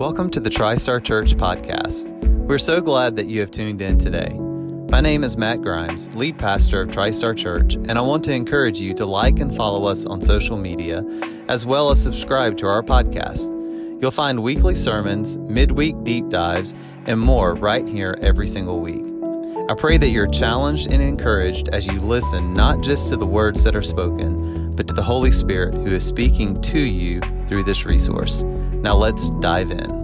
Welcome to the TriStar Church podcast. We're so glad that you have tuned in today. My name is Matt Grimes, lead pastor of TriStar Church, and I want to encourage you to like and follow us on social media, as well as subscribe to our podcast. You'll find weekly sermons, midweek deep dives, and more right here every single week. I pray that you're challenged and encouraged as you listen not just to the words that are spoken, but to the Holy Spirit who is speaking to you through this resource. Now let's dive in.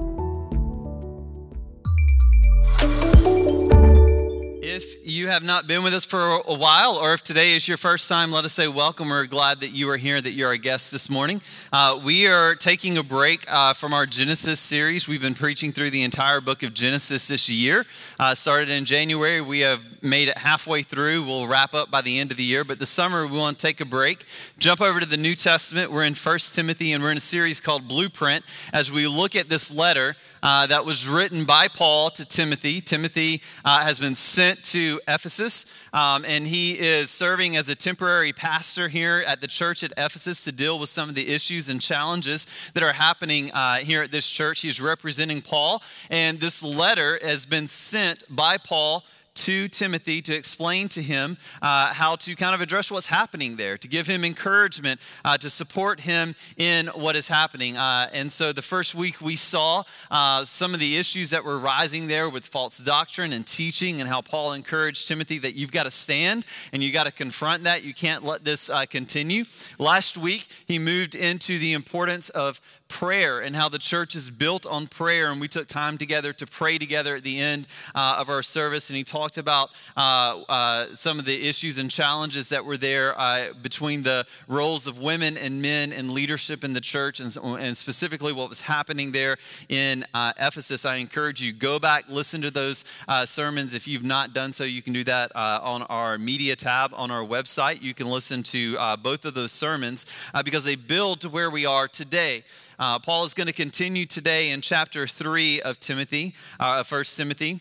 You have not been with us for a while, or if today is your first time, let us say welcome. We're glad that you are here, that you're a guest this morning. Uh, we are taking a break uh, from our Genesis series. We've been preaching through the entire book of Genesis this year. Uh, started in January. We have made it halfway through. We'll wrap up by the end of the year. But the summer, we want to take a break, jump over to the New Testament. We're in First Timothy, and we're in a series called Blueprint as we look at this letter uh, that was written by Paul to Timothy. Timothy uh, has been sent to Ephesus, um, and he is serving as a temporary pastor here at the church at Ephesus to deal with some of the issues and challenges that are happening uh, here at this church. He's representing Paul, and this letter has been sent by Paul to Timothy to explain to him uh, how to kind of address what's happening there, to give him encouragement, uh, to support him in what is happening. Uh, and so the first week we saw uh, some of the issues that were rising there with false doctrine and teaching, and how Paul encouraged Timothy that you've got to stand and you got to confront that. You can't let this uh, continue. Last week, he moved into the importance of prayer and how the church is built on prayer. And we took time together to pray together at the end uh, of our service. And he talked about uh, uh, some of the issues and challenges that were there uh, between the roles of women and men in leadership in the church, and, and specifically what was happening there in uh, Ephesus. I encourage you go back, listen to those uh, sermons. If you've not done so, you can do that on our media tab on our website. You can listen to both of those sermons because they build to where we are today. Uh, Paul is going to continue today in chapter 3 of Timothy, uh, 1 Timothy.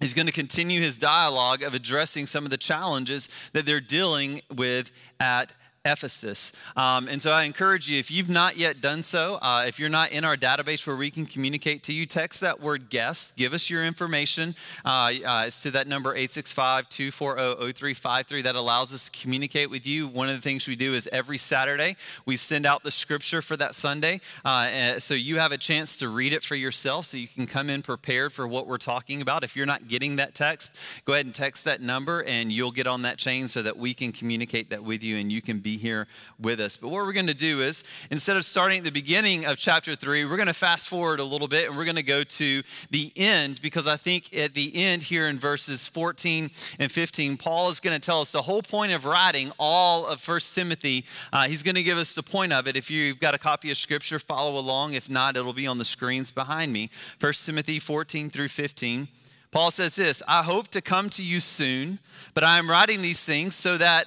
He's going to continue his dialogue of addressing some of the challenges that they're dealing with at Ephesus. Um, and so I encourage you, if you've not yet done so, uh, if you're not in our database where we can communicate to you, text that word guest. Give us your information. Uh, uh, it's to that number 865 240 0353. That allows us to communicate with you. One of the things we do is every Saturday, we send out the scripture for that Sunday. Uh, so you have a chance to read it for yourself so you can come in prepared for what we're talking about. If you're not getting that text, go ahead and text that number and you'll get on that chain so that we can communicate that with you and you can be here with us. But what we're going to do is, instead of starting at the beginning of chapter 3, we're going to fast forward a little bit and we're going to go to the end because I think at the end here in verses 14 and 15, Paul is going to tell us the whole point of writing all of First Timothy. Uh, he's going to give us the point of it. If you've got a copy of Scripture, follow along. If not, it'll be on the screens behind me. First Timothy 14 through 15. Paul says this I hope to come to you soon, but I am writing these things so that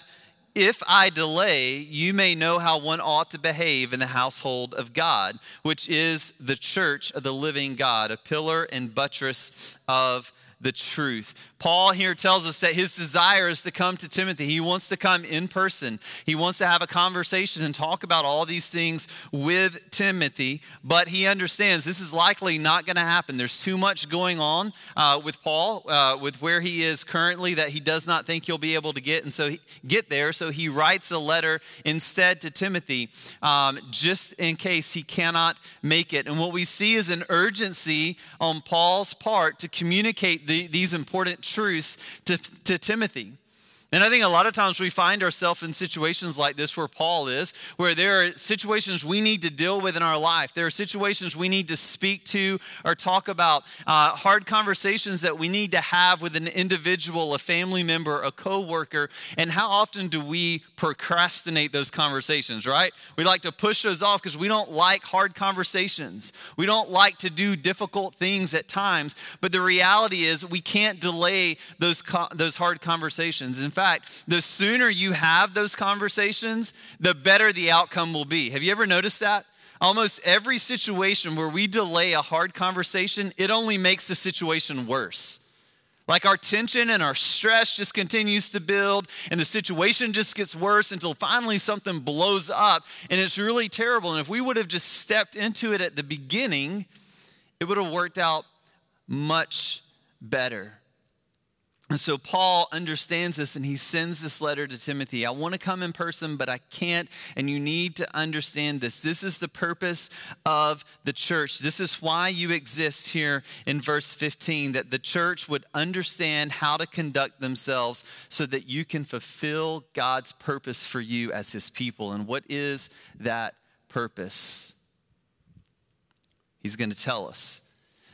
if I delay, you may know how one ought to behave in the household of God, which is the church of the living God, a pillar and buttress of the truth. Paul here tells us that his desire is to come to Timothy. He wants to come in person. He wants to have a conversation and talk about all these things with Timothy, but he understands this is likely not going to happen. There's too much going on uh, with Paul, uh, with where he is currently, that he does not think he'll be able to get, and so he, get there. So he writes a letter instead to Timothy, um, just in case he cannot make it. And what we see is an urgency on Paul's part to communicate the, these important truths to, to Timothy. And I think a lot of times we find ourselves in situations like this where Paul is, where there are situations we need to deal with in our life. There are situations we need to speak to or talk about, uh, hard conversations that we need to have with an individual, a family member, a coworker. And how often do we procrastinate those conversations, right? We like to push those off because we don't like hard conversations. We don't like to do difficult things at times. But the reality is we can't delay those, co- those hard conversations. In fact, fact, the sooner you have those conversations, the better the outcome will be. Have you ever noticed that? Almost every situation where we delay a hard conversation, it only makes the situation worse. Like our tension and our stress just continues to build, and the situation just gets worse until finally something blows up, and it's really terrible. And if we would have just stepped into it at the beginning, it would have worked out much better. And so Paul understands this and he sends this letter to Timothy. I want to come in person, but I can't. And you need to understand this. This is the purpose of the church. This is why you exist here in verse 15 that the church would understand how to conduct themselves so that you can fulfill God's purpose for you as his people. And what is that purpose? He's going to tell us.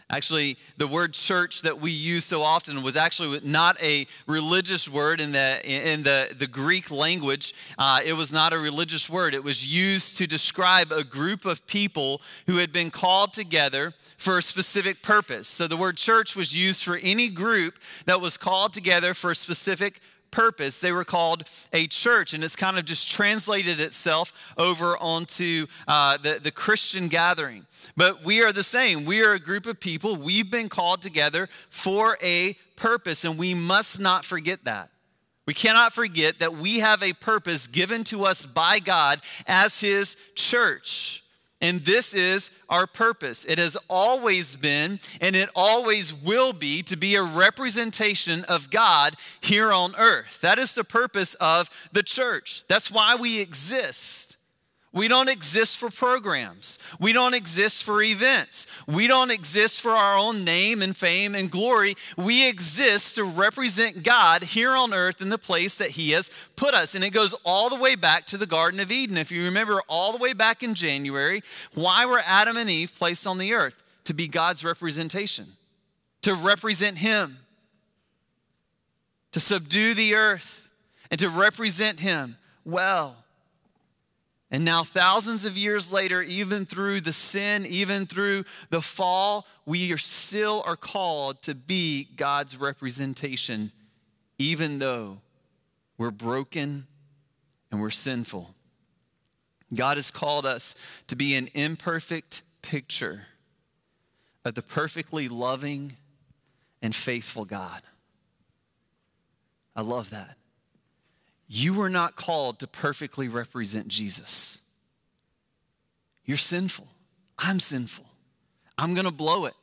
Actually, the word church that we use so often was actually not a religious word in the, in the, the Greek language. Uh, it was not a religious word. It was used to describe a group of people who had been called together for a specific purpose. So the word church was used for any group that was called together for a specific purpose. They were called a church, and it's kind of just translated itself over onto uh, the, the Christian gathering. But we are the same. We are a group of people. We've been called together for a purpose, and we must not forget that. We cannot forget that we have a purpose given to us by God as His church. And this is our purpose. It has always been, and it always will be, to be a representation of God here on earth. That is the purpose of the church. That's why we exist. We don't exist for programs. We don't exist for events. We don't exist for our own name and fame and glory. We exist to represent God here on earth in the place that He has put us. And it goes all the way back to the Garden of Eden. If you remember, all the way back in January, why were Adam and Eve placed on the earth? To be God's representation, to represent Him, to subdue the earth, and to represent Him well. And now, thousands of years later, even through the sin, even through the fall, we are still are called to be God's representation, even though we're broken and we're sinful. God has called us to be an imperfect picture of the perfectly loving and faithful God. I love that. You were not called to perfectly represent Jesus. You're sinful. I'm sinful. I'm going to blow it.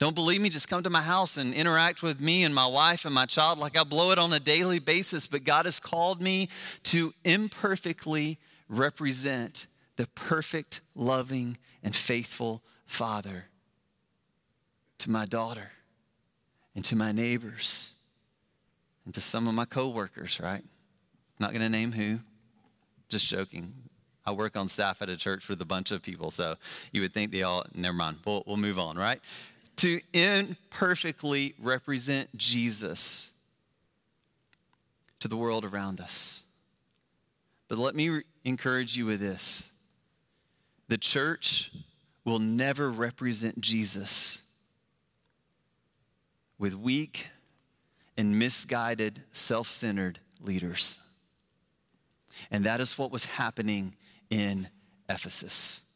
Don't believe me? Just come to my house and interact with me and my wife and my child like I blow it on a daily basis. But God has called me to imperfectly represent the perfect, loving, and faithful Father to my daughter and to my neighbors and to some of my coworkers, right? Not going to name who. Just joking. I work on staff at a church with a bunch of people, so you would think they all, never mind. We'll, we'll move on, right? To imperfectly represent Jesus to the world around us. But let me re- encourage you with this the church will never represent Jesus with weak, and misguided, self centered leaders. And that is what was happening in Ephesus.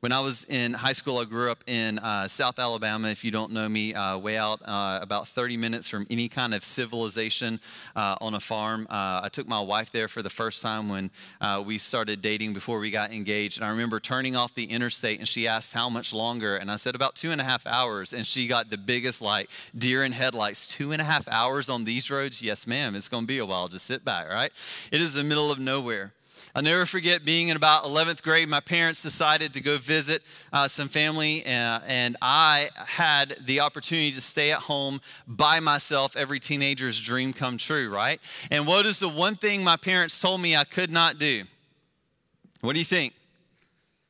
When I was in high school, I grew up in uh, South Alabama. If you don't know me, uh, way out uh, about 30 minutes from any kind of civilization uh, on a farm. Uh, I took my wife there for the first time when uh, we started dating before we got engaged. And I remember turning off the interstate and she asked how much longer. And I said about two and a half hours. And she got the biggest, like, deer in headlights. Two and a half hours on these roads? Yes, ma'am. It's going to be a while. Just sit back, right? It is the middle of nowhere. I'll never forget being in about 11th grade. My parents decided to go visit uh, some family, and, uh, and I had the opportunity to stay at home by myself. Every teenager's dream come true, right? And what is the one thing my parents told me I could not do? What do you think?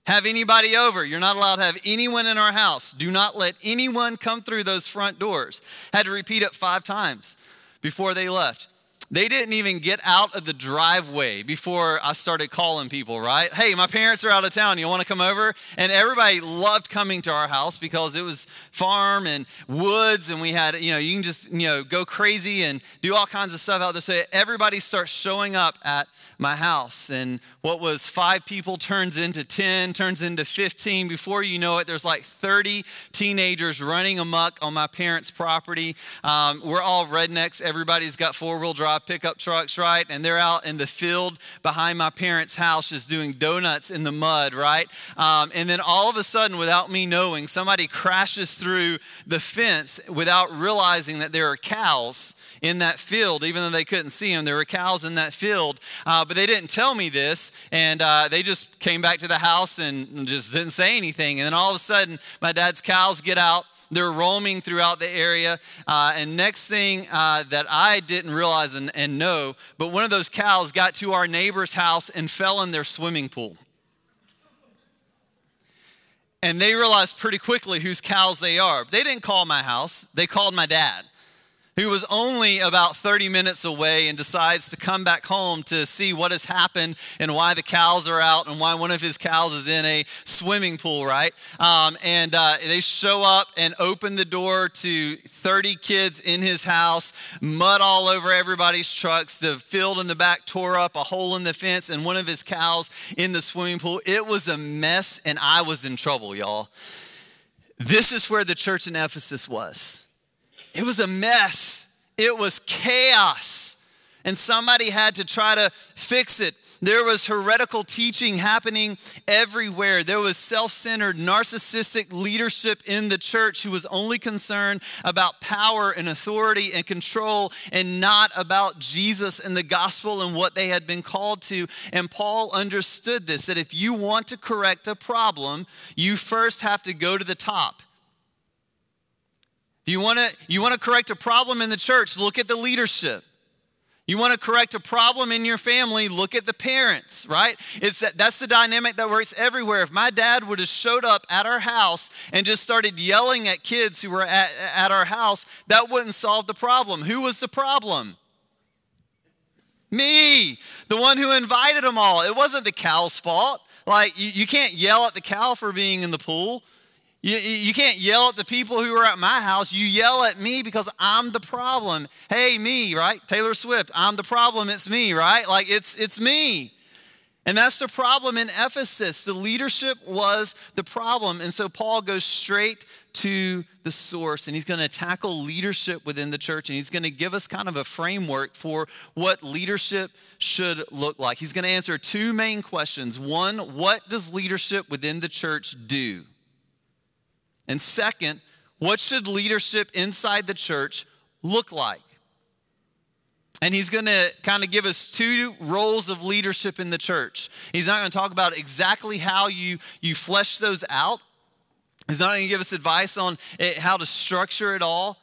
Have anybody over. You're not allowed to have anyone in our house. Do not let anyone come through those front doors. Had to repeat it five times before they left. They didn't even get out of the driveway before I started calling people, right? Hey, my parents are out of town. You want to come over? And everybody loved coming to our house because it was farm and woods, and we had, you know, you can just, you know, go crazy and do all kinds of stuff out there. So everybody starts showing up at my house. And what was five people turns into 10, turns into 15. Before you know it, there's like 30 teenagers running amok on my parents' property. Um, we're all rednecks. Everybody's got four wheel drive drive pickup trucks, right? And they're out in the field behind my parents' house just doing donuts in the mud, right? Um, and then all of a sudden, without me knowing, somebody crashes through the fence without realizing that there are cows in that field, even though they couldn't see them. There were cows in that field, uh, but they didn't tell me this, and uh, they just came back to the house and just didn't say anything. And then all of a sudden, my dad's cows get out. They're roaming throughout the area. Uh, and next thing uh, that I didn't realize and, and know, but one of those cows got to our neighbor's house and fell in their swimming pool. And they realized pretty quickly whose cows they are. They didn't call my house, they called my dad who was only about 30 minutes away and decides to come back home to see what has happened and why the cows are out and why one of his cows is in a swimming pool, right? Um, and uh, they show up and open the door to 30 kids in his house, mud all over everybody's trucks, the field in the back tore up, a hole in the fence, and one of his cows in the swimming pool. It was a mess, and I was in trouble, y'all. This is where the church in Ephesus was it was a mess, it was chaos. And somebody had to try to fix it. There was heretical teaching happening everywhere. There was self centered, narcissistic leadership in the church who was only concerned about power and authority and control and not about Jesus and the gospel and what they had been called to. And Paul understood this that if you want to correct a problem, you first have to go to the top. You want to you want to correct a problem in the church, look at the leadership. You want to correct a problem in your family, look at the parents, right? It's that, that's the dynamic that works everywhere. If my dad would have showed up at our house and just started yelling at kids who were at, at our house, that wouldn't solve the problem. Who was the problem? Me, the one who invited them all. It wasn't the cow's fault. Like, you, you can't yell at the cow for being in the pool. You, you can't yell at the people who are at my house. You yell at me because I'm the problem. Hey, me, right? Taylor Swift, I'm the problem. It's me, right? Like it's it's me. And that's the problem in Ephesus. The leadership was the problem. And so Paul goes straight to the source and he's going to tackle leadership within the church and he's going to give us kind of a framework for what leadership should look like. He's going to answer two main questions. One, what does leadership within the church do? And second, what should leadership inside the church look like? And he's going to kind of give us two roles of leadership in the church. He's not going to talk about exactly how you, you flesh those out. He's not going to give us advice on it, how to structure it all.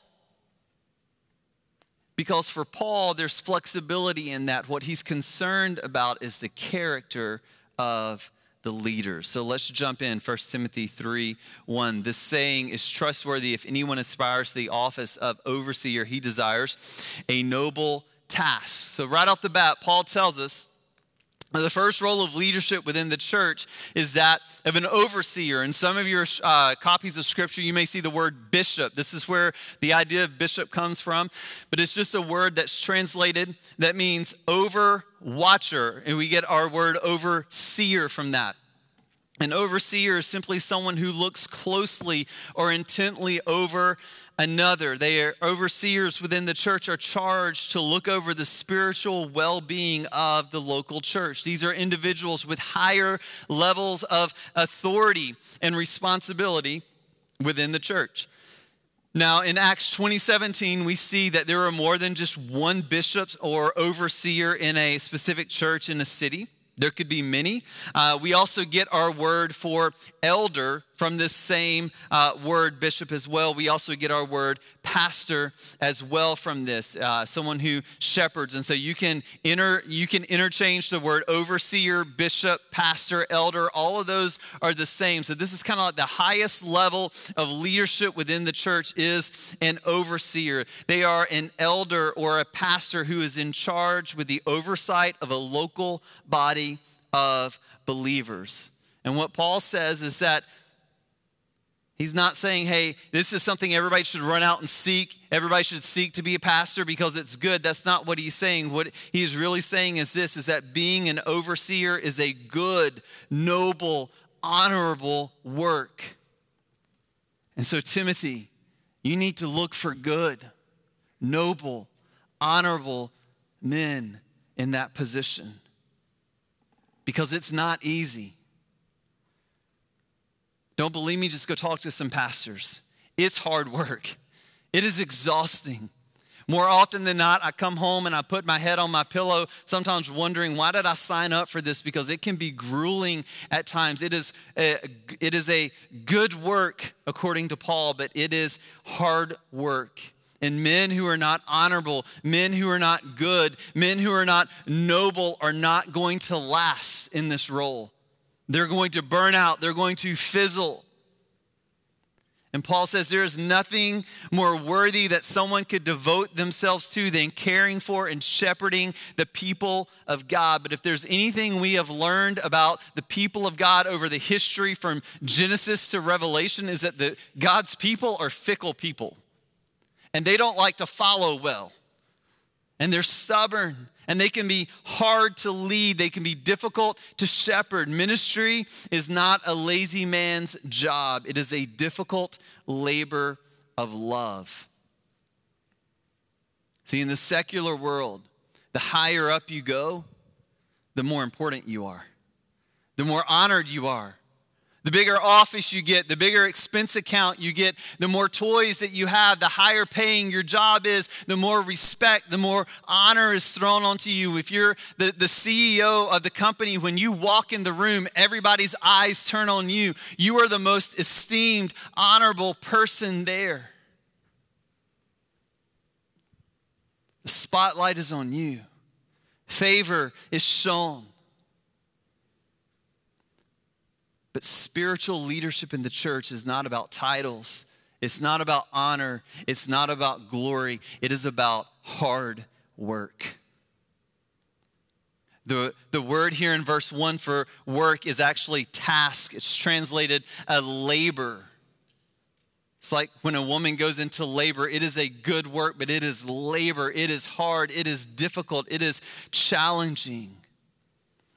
Because for Paul, there's flexibility in that. What he's concerned about is the character of the leaders. So let's jump in. 1 Timothy 3 1. This saying is trustworthy if anyone aspires to the office of overseer, he desires a noble task. So, right off the bat, Paul tells us the first role of leadership within the church is that of an overseer. In some of your uh, copies of scripture, you may see the word bishop. This is where the idea of bishop comes from, but it's just a word that's translated that means over watcher, and we get our word overseer from that. An overseer is simply someone who looks closely or intently over another. They are overseers within the church are charged to look over the spiritual well-being of the local church. These are individuals with higher levels of authority and responsibility within the church. Now, in Acts 2017, we see that there are more than just one bishop or overseer in a specific church in a city. There could be many. Uh, we also get our word for elder from this same uh, word, bishop, as well. We also get our word pastor as well from this, uh, someone who shepherds. And so you can inter, you can interchange the word overseer, bishop, pastor, elder. All of those are the same. So this is kind of like the highest level of leadership within the church is an overseer. They are an elder or a pastor who is in charge with the oversight of a local body of believers. And what Paul says is that He's not saying, hey, this is something everybody should run out and seek. Everybody should seek to be a pastor because it's good. That's not what he's saying. What he's really saying is this is that being an overseer is a good, noble, honorable work. And so, Timothy, you need to look for good, noble, honorable men in that position because it's not easy. Don't believe me? Just go talk to some pastors. It's hard work, it is exhausting. More often than not, I come home and I put my head on my pillow, sometimes wondering, why did I sign up for this? Because it can be grueling at times. It is a, it is a good work, according to Paul, but it is hard work. And men who are not honorable, men who are not good, men who are not noble are not going to last in this role. They're going to burn out, they're going to fizzle. And Paul says there is nothing more worthy that someone could devote themselves to than caring for and shepherding the people of God. But if there's anything we have learned about the people of God over the history from Genesis to Revelation is that the, God's people are fickle people. And they don't like to follow well. And they're stubborn and they can be hard to lead, they can be difficult to shepherd. Ministry is not a lazy man's job, it is a difficult labor of love. See, in the secular world, the higher up you go, the more important you are, the more honored you are, the bigger office you get, the bigger expense account you get, the more toys that you have, the higher paying your job is, the more respect, the more honor is thrown onto you. If you're the, the CEO of the company, when you walk in the room, everybody's eyes turn on you. You are the most esteemed, honorable person there. The spotlight is on you, favor is shown. But spiritual leadership in the church is not about titles, it's not about honor, it's not about glory, it is about hard work. The, the word here in verse 1 for work is actually task. It's translated a labor. It's like when a woman goes into labor, it is a good work, but it is labor. It is hard. It is difficult. It is challenging.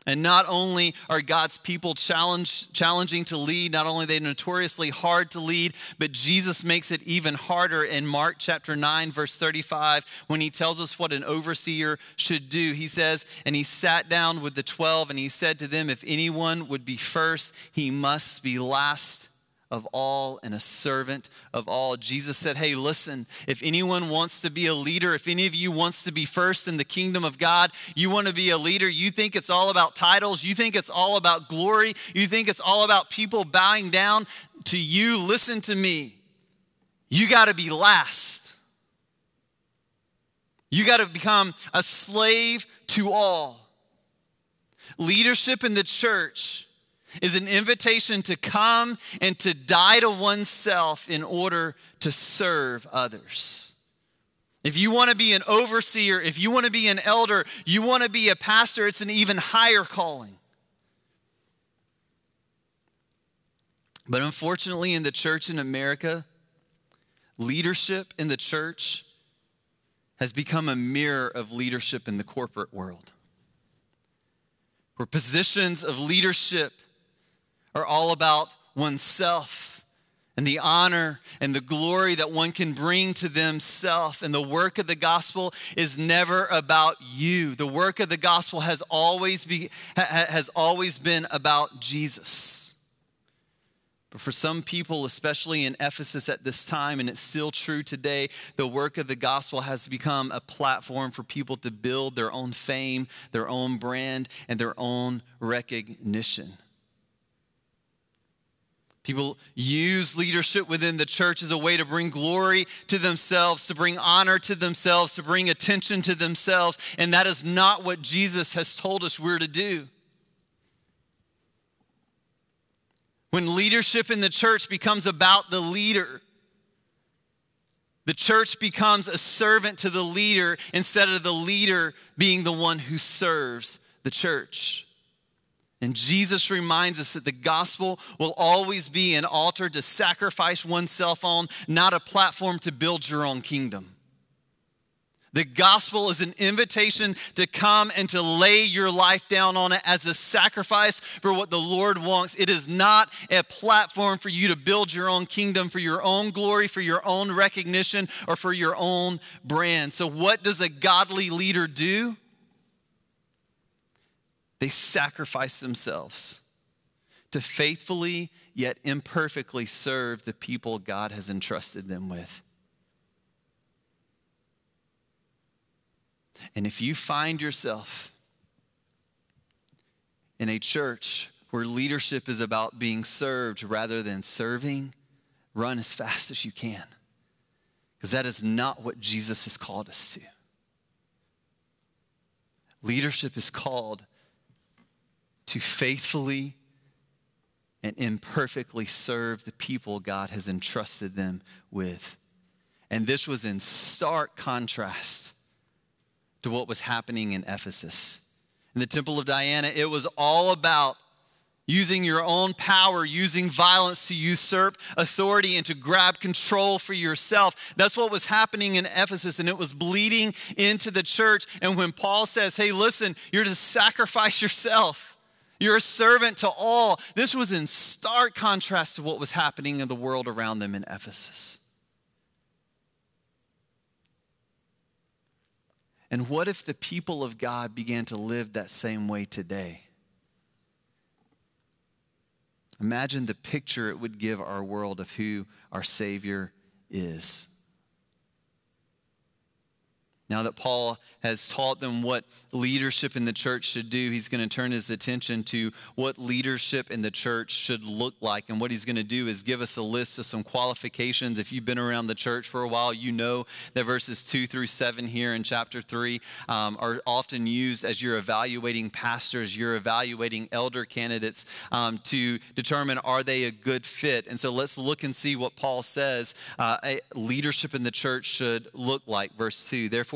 And not only are God's people challenge, challenging to lead, not only they notoriously hard to lead, but Jesus makes it even harder in Mark chapter 9, verse 35, when he tells us what an overseer should do. He says, And he sat down with the 12 and he said to them, If anyone would be first, he must be last of all and a servant of all. Jesus said, Hey, listen, if anyone wants to be a leader, if any of you wants to be first in the kingdom of God, you want to be a leader, you think it's all about titles, you think it's all about glory, you think it's all about people bowing down to you, listen to me. You got to be last. You got to become a slave to all. Leadership in the church is an invitation to come and to die to oneself in order to serve others. If you want to be an overseer, if you want to be an elder, you want to be a pastor, it's an even higher calling. But unfortunately, in the church in America, leadership in the church has become a mirror of leadership in the corporate world. Where positions of leadership are all about oneself and the honor and the glory that one can bring to themselves. And the work of the gospel is never about you. The work of the gospel has always, be, has always been about Jesus. But for some people, especially in Ephesus at this time, and it's still true today, the work of the gospel has become a platform for people to build their own fame, their own brand, and their own recognition. People use leadership within the church as a way to bring glory to themselves, to bring honor to themselves, to bring attention to themselves. And that is not what Jesus has told us we're to do. When leadership in the church becomes about the leader, the church becomes a servant to the leader instead of the leader being the one who serves the church. And Jesus reminds us that the gospel will always be an altar to sacrifice oneself on, not a platform to build your own kingdom. The gospel is an invitation to come and to lay your life down on it as a sacrifice for what the Lord wants. It is not a platform for you to build your own kingdom for your own glory, for your own recognition, or for your own brand. So, what does a godly leader do? They sacrifice themselves to faithfully yet imperfectly serve the people God has entrusted them with. And if you find yourself in a church where leadership is about being served rather than serving, run as fast as you can. Because that is not what Jesus has called us to. Leadership is called to faithfully and imperfectly serve the people God has entrusted them with. And this was in stark contrast to what was happening in Ephesus. In the Temple of Diana, it was all about using your own power, using violence to usurp authority and to grab control for yourself. That's what was happening in Ephesus, and it was bleeding into the church. And when Paul says, Hey, listen, you're to sacrifice yourself. You're a servant to all. This was in stark contrast to what was happening in the world around them in Ephesus. And what if the people of God began to live that same way today? Imagine the picture it would give our world of who our Savior is. Now that Paul has taught them what leadership in the church should do, he's going to turn his attention to what leadership in the church should look like. And what he's going to do is give us a list of some qualifications. If you've been around the church for a while, you know that verses 2 through 7 here in chapter 3 um, are often used as you're evaluating pastors, you're evaluating elder candidates um, to determine are they a good fit. And so let's look and see what Paul says uh, leadership in the church should look like. Verse 2 Therefore,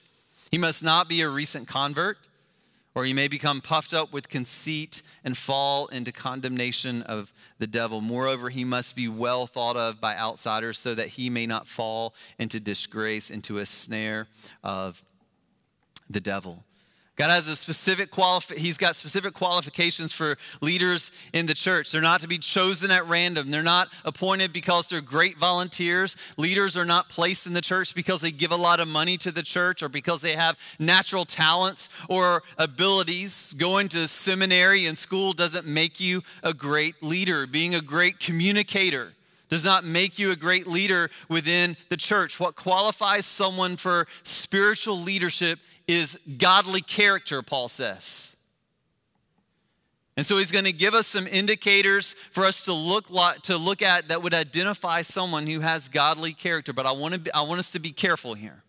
He must not be a recent convert, or he may become puffed up with conceit and fall into condemnation of the devil. Moreover, he must be well thought of by outsiders so that he may not fall into disgrace, into a snare of the devil. God has a specific he's got specific qualifications for leaders in the church. They're not to be chosen at random. They're not appointed because they're great volunteers. Leaders are not placed in the church because they give a lot of money to the church or because they have natural talents or abilities. Going to seminary and school doesn't make you a great leader. Being a great communicator does not make you a great leader within the church. What qualifies someone for spiritual leadership is godly character, Paul says. And so he's going to give us some indicators for us to look, to look at that would identify someone who has godly character. But I want, to be, I want us to be careful here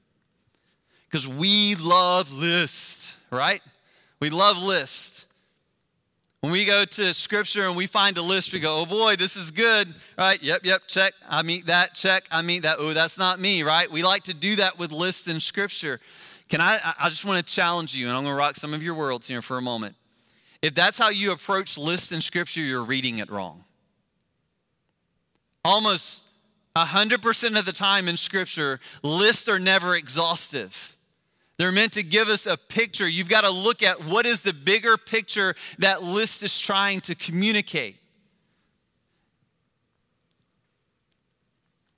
because we love lists, right? We love lists. When we go to scripture and we find a list, we go, oh boy, this is good, right? Yep, yep, check. I meet that, check. I meet that. Oh, that's not me, right? We like to do that with lists in scripture. Can I, I just want to challenge you, and I'm going to rock some of your worlds here for a moment. If that's how you approach lists in Scripture, you're reading it wrong. Almost 100% of the time in Scripture, lists are never exhaustive. They're meant to give us a picture. You've got to look at what is the bigger picture that list is trying to communicate.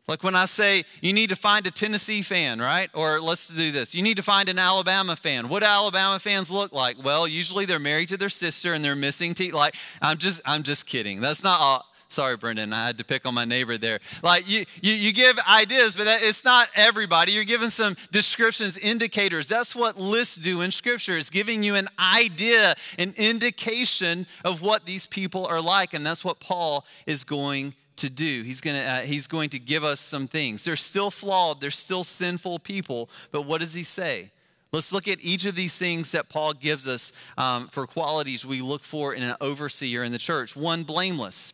Like when I say you need to find a Tennessee fan, right? Or let's do this. You need to find an Alabama fan. What do Alabama fans look like? Well, usually they're married to their sister and they're missing teeth. Like I'm just I'm just kidding. That's not all. Sorry, Brendan. I had to pick on my neighbor there. Like you, you, you give ideas, but that, it's not everybody. You're giving some descriptions, indicators. That's what lists do in Scripture. It's giving you an idea, an indication of what these people are like, and that's what Paul is going to do. He's, gonna, uh, he's going to give us some things. They're still flawed, they're still sinful people, but what does he say? Let's look at each of these things that Paul gives us um, for qualities we look for in an overseer in the church. One, blameless.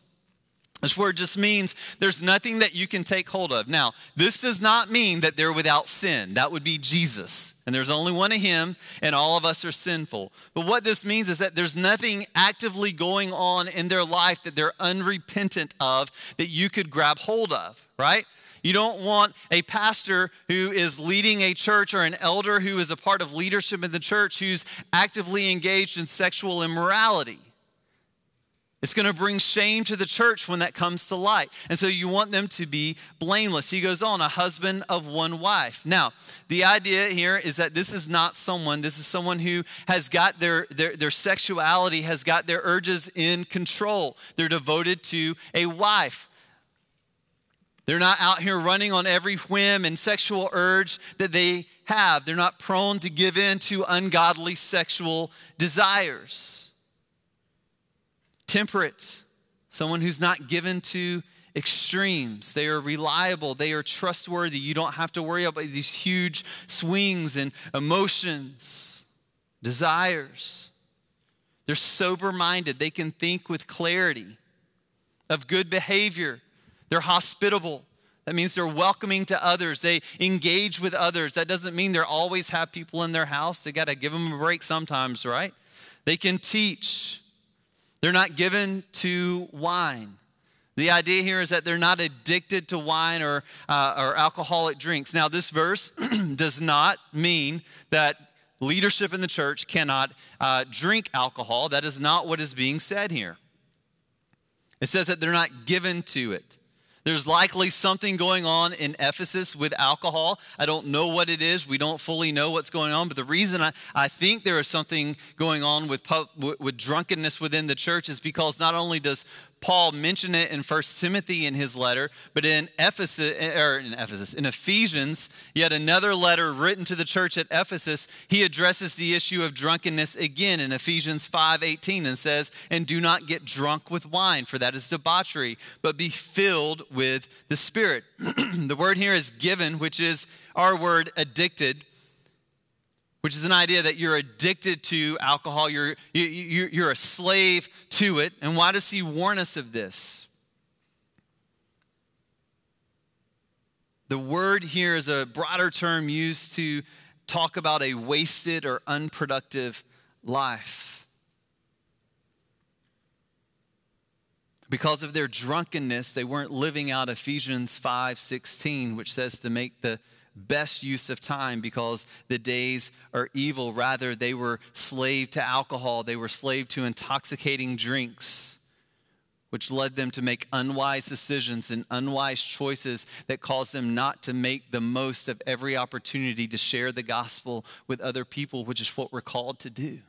This word just means there's nothing that you can take hold of. Now, this does not mean that they're without sin. That would be Jesus. And there's only one of him, and all of us are sinful. But what this means is that there's nothing actively going on in their life that they're unrepentant of that you could grab hold of, right? You don't want a pastor who is leading a church or an elder who is a part of leadership in the church who's actively engaged in sexual immorality. It's going to bring shame to the church when that comes to light. And so you want them to be blameless. He goes on, a husband of one wife. Now, the idea here is that this is not someone, this is someone who has got their, their, their sexuality, has got their urges in control. They're devoted to a wife. They're not out here running on every whim and sexual urge that they have. They're not prone to give in to ungodly sexual desires temperate, someone who's not given to extremes. They are reliable, they are trustworthy. You don't have to worry about these huge swings and emotions, desires. They're sober minded, they can think with clarity, of good behavior. They're hospitable. That means they're welcoming to others. They engage with others. That doesn't mean they always have people in their house. They got to give them a break sometimes, right? They can teach. They're not given to wine. The idea here is that they're not addicted to wine or, uh, or alcoholic drinks. Now, this verse does not mean that leadership in the church cannot uh, drink alcohol. That is not what is being said here. It says that they're not given to it. There's likely something going on in Ephesus with alcohol. I don't know what it is. We don't fully know what's going on. But the reason I, I think there is something going on with, with drunkenness within the church is because not only does Paul mentioned it in 1 Timothy in his letter, but in Ephesus, or in Ephesus, in Ephesians, yet another letter written to the church at Ephesus, he addresses the issue of drunkenness again in Ephesians 5:18 and says, "And do not get drunk with wine, for that is debauchery, but be filled with the Spirit." the word here is given, which is our word addicted which is an idea that you're addicted to alcohol, you're, you, you, you're a slave to it. And why does he warn us of this? The word here is a broader term used to talk about a wasted or unproductive life. Because of their drunkenness, they weren't living out Ephesians 5:16, which says to make the best use of time because the days are evil. Rather, they were slave to alcohol, they were slave to intoxicating drinks, which led them to make unwise decisions and unwise choices that caused them not to make the most of every opportunity to share the gospel with other people, which is what we're called to do.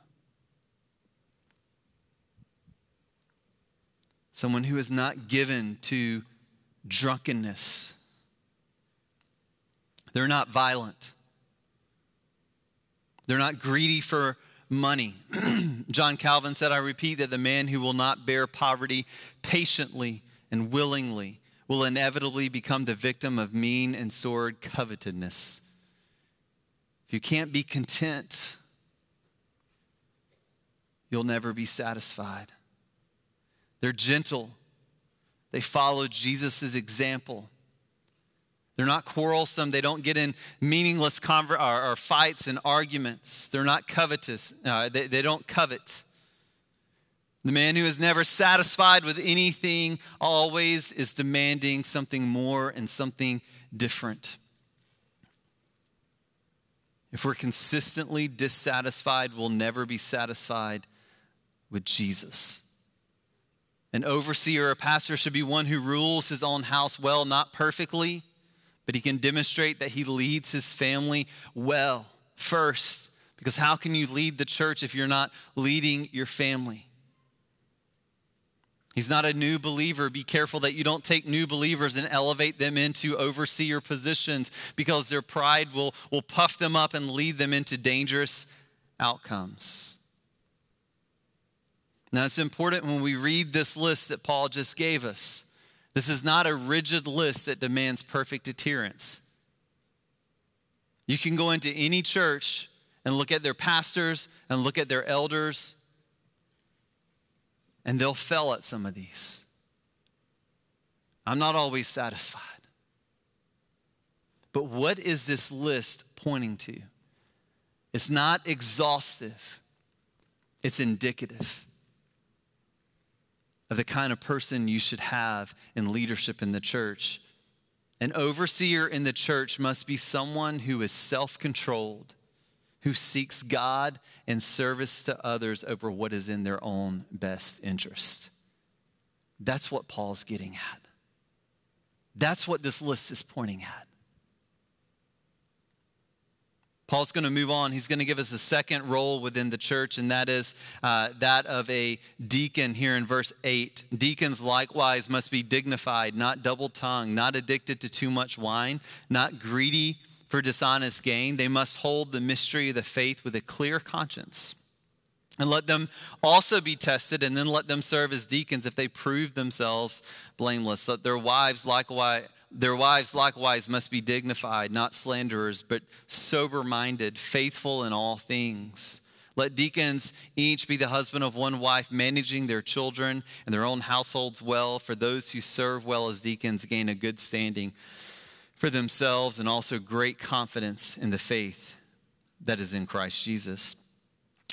Someone who is not given to drunkenness they're not violent. They're not greedy for money. John Calvin said, I repeat that the man who will not bear poverty patiently and willingly will inevitably become the victim of mean and sordid covetousness. If you can't be content, you'll never be satisfied. They're gentle. They follow Jesus' example. They're not quarrelsome. They don't get in meaningless conver- or, or fights and arguments. They're not covetous. Uh, they, they don't covet. The man who is never satisfied with anything always is demanding something more and something different. If we're consistently dissatisfied, we'll never be satisfied with Jesus. An overseer or a pastor should be one who rules his own house well, not perfectly but he can demonstrate that he leads his family well first. Because how can you lead the church if you're not leading your family? He's not a new believer. Be careful that you don't take new believers and elevate them into overseer positions because their pride will, will puff them up and lead them into dangerous outcomes. Now, it's important when we read this list that Paul just gave us this is not a rigid list that demands perfect adherence. You can go into any church and look at their pastors and look at their elders, and they'll fail at some of these. I'm not always satisfied. But what is this list pointing to? It's not exhaustive, it's indicative of the kind of person you should have in leadership in the church. An overseer in the church must be someone who is self controlled, who seeks God and service to others over what is in their own best interest. That's what Paul's getting at. That's what this list is pointing at. Paul's going to move on. He's going to give us a second role within the church, and that is uh, that of a deacon here in verse 8. Deacons likewise must be dignified, not double tongued, not addicted to too much wine, not greedy for dishonest gain. They must hold the mystery of the faith with a clear conscience. And let them also be tested, and then let them serve as deacons if they prove themselves blameless. Let their wives likewise their wives likewise must be dignified, not slanderers, but sober minded, faithful in all things. Let deacons each be the husband of one wife, managing their children and their own households well. For those who serve well as deacons gain a good standing for themselves and also great confidence in the faith that is in Christ Jesus.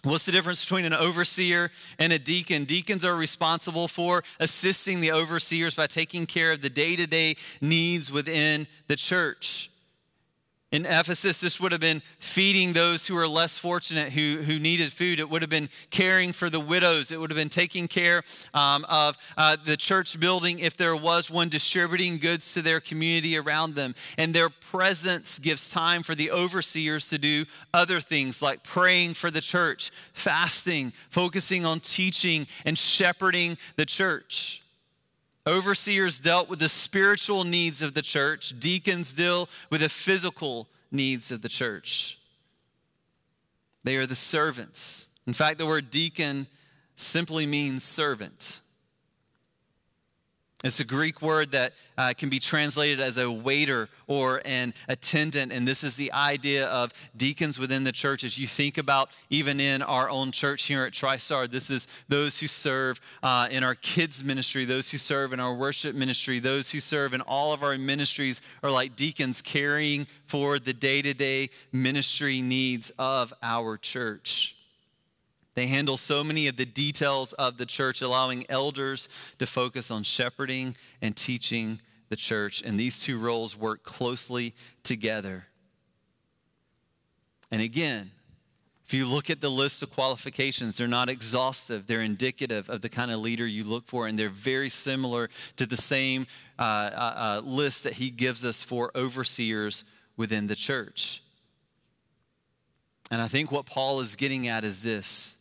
What's the difference between an overseer and a deacon? Deacons are responsible for assisting the overseers by taking care of the day to day needs within the church. In Ephesus, this would have been feeding those who were less fortunate, who, who needed food. It would have been caring for the widows. It would have been taking care um, of uh, the church building if there was one, distributing goods to their community around them. And their presence gives time for the overseers to do other things like praying for the church, fasting, focusing on teaching and shepherding the church. Overseers dealt with the spiritual needs of the church, deacons deal with the physical needs of the church. They are the servants. In fact, the word deacon simply means servant. It's a Greek word that uh, can be translated as a waiter or an attendant. And this is the idea of deacons within the church. As you think about even in our own church here at TriStar, this is those who serve uh, in our kids' ministry, those who serve in our worship ministry, those who serve in all of our ministries are like deacons caring for the day to day ministry needs of our church. They handle so many of the details of the church, allowing elders to focus on shepherding and teaching the church. And these two roles work closely together. And again, if you look at the list of qualifications, they're not exhaustive. They're indicative of the kind of leader you look for, and they're very similar to the same uh, uh, uh list that he gives us for overseers within the church. And I think what Paul is getting at is this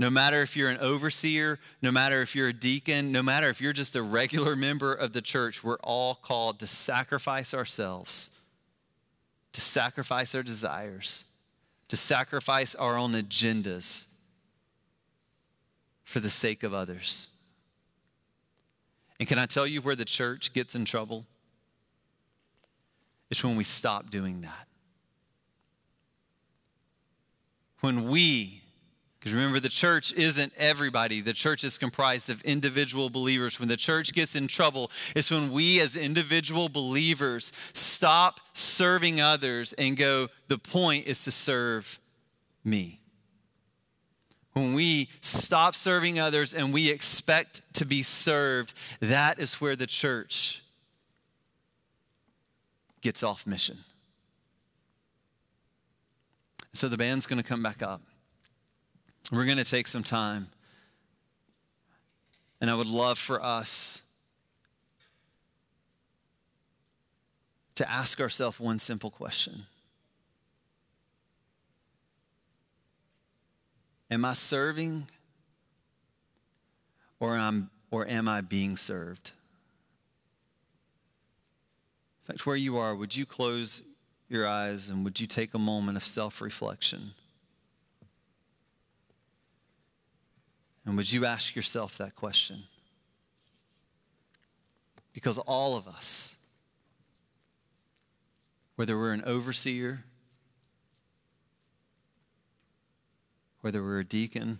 no matter if you're an overseer, no matter if you're a deacon, no matter if you're just a regular member of the church, we're all called to sacrifice ourselves, to sacrifice our desires, to sacrifice our own agendas for the sake of others. And can I tell you where the church gets in trouble? It's when we stop doing that. When we because remember, the church isn't everybody. The church is comprised of individual believers. When the church gets in trouble, it's when we as individual believers stop serving others and go, the point is to serve me. When we stop serving others and we expect to be served, that is where the church gets off mission. So the band's going to come back up. We're going to take some time. And I would love for us to ask ourselves one simple question Am I serving or, am, or am I being served? In fact, where you are, would you close your eyes and would you take a moment of self reflection? And would you ask yourself that question? Because all of us, whether we're an overseer, whether we're a deacon,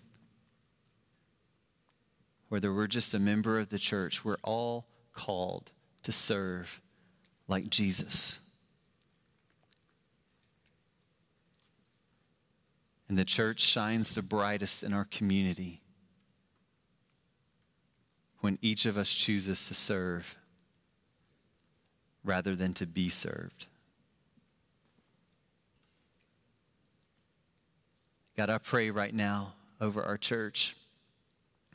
whether we're just a member of the church, we're all called to serve like Jesus. And the church shines the brightest in our community when each of us chooses to serve rather than to be served. God, I pray right now over our church.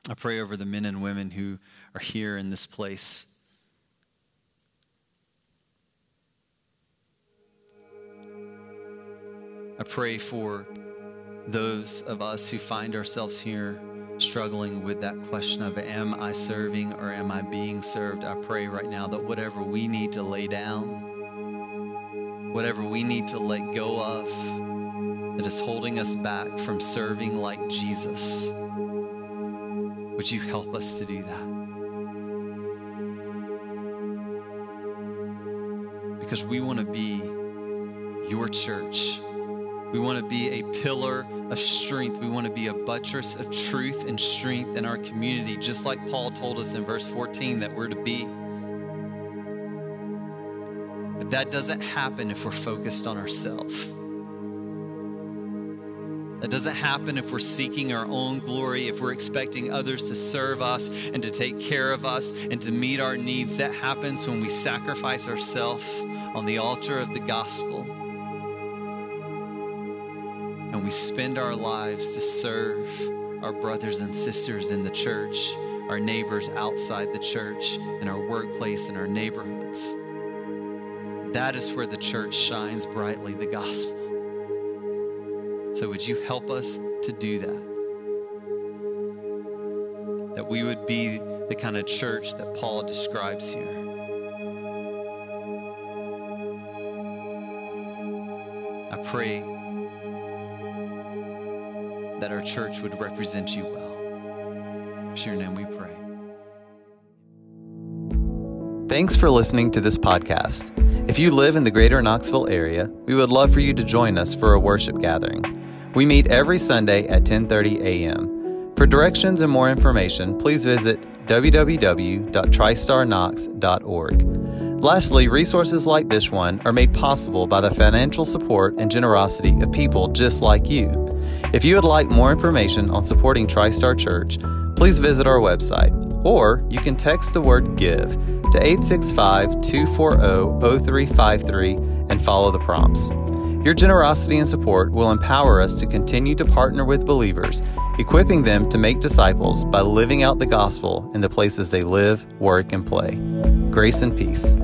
I pray over the men and women who are here in this place. I pray for those of us who find ourselves here struggling with that question of am I serving or am I being served? I pray right now that whatever we need to lay down, whatever we need to let go of, that is holding us back from serving like Jesus, would you help us to do that? Because we want to be your church. We want to be a pillar of strength. We want to be a buttress of truth and strength in our community, just like Paul told us in verse 14 that we're to be. But that doesn't happen if we're focused on ourselves. That doesn't happen if we're seeking our own glory, if we're expecting others to serve us and to take care of us and to meet our needs. That happens when we sacrifice ourselves on the altar of the gospel we spend our lives to serve our brothers and sisters in the church, our neighbors outside the church, in our workplace, in our neighborhoods. That is where the church shines brightly the gospel. So, would you help us to do that? That we would be the kind of church that Paul describes here. I pray that our church would represent you well. In your name we pray. Thanks for listening to this podcast. If you live in the greater Knoxville area, we would love for you to join us for a worship gathering. We meet every Sunday at 10:30 a.m. For directions and more information, please visit www.tristarknox.org. Lastly, resources like this one are made possible by the financial support and generosity of people just like you. If you would like more information on supporting TriStar Church, please visit our website, or you can text the word GIVE to 865 240 0353 and follow the prompts. Your generosity and support will empower us to continue to partner with believers, equipping them to make disciples by living out the gospel in the places they live, work, and play. Grace and peace.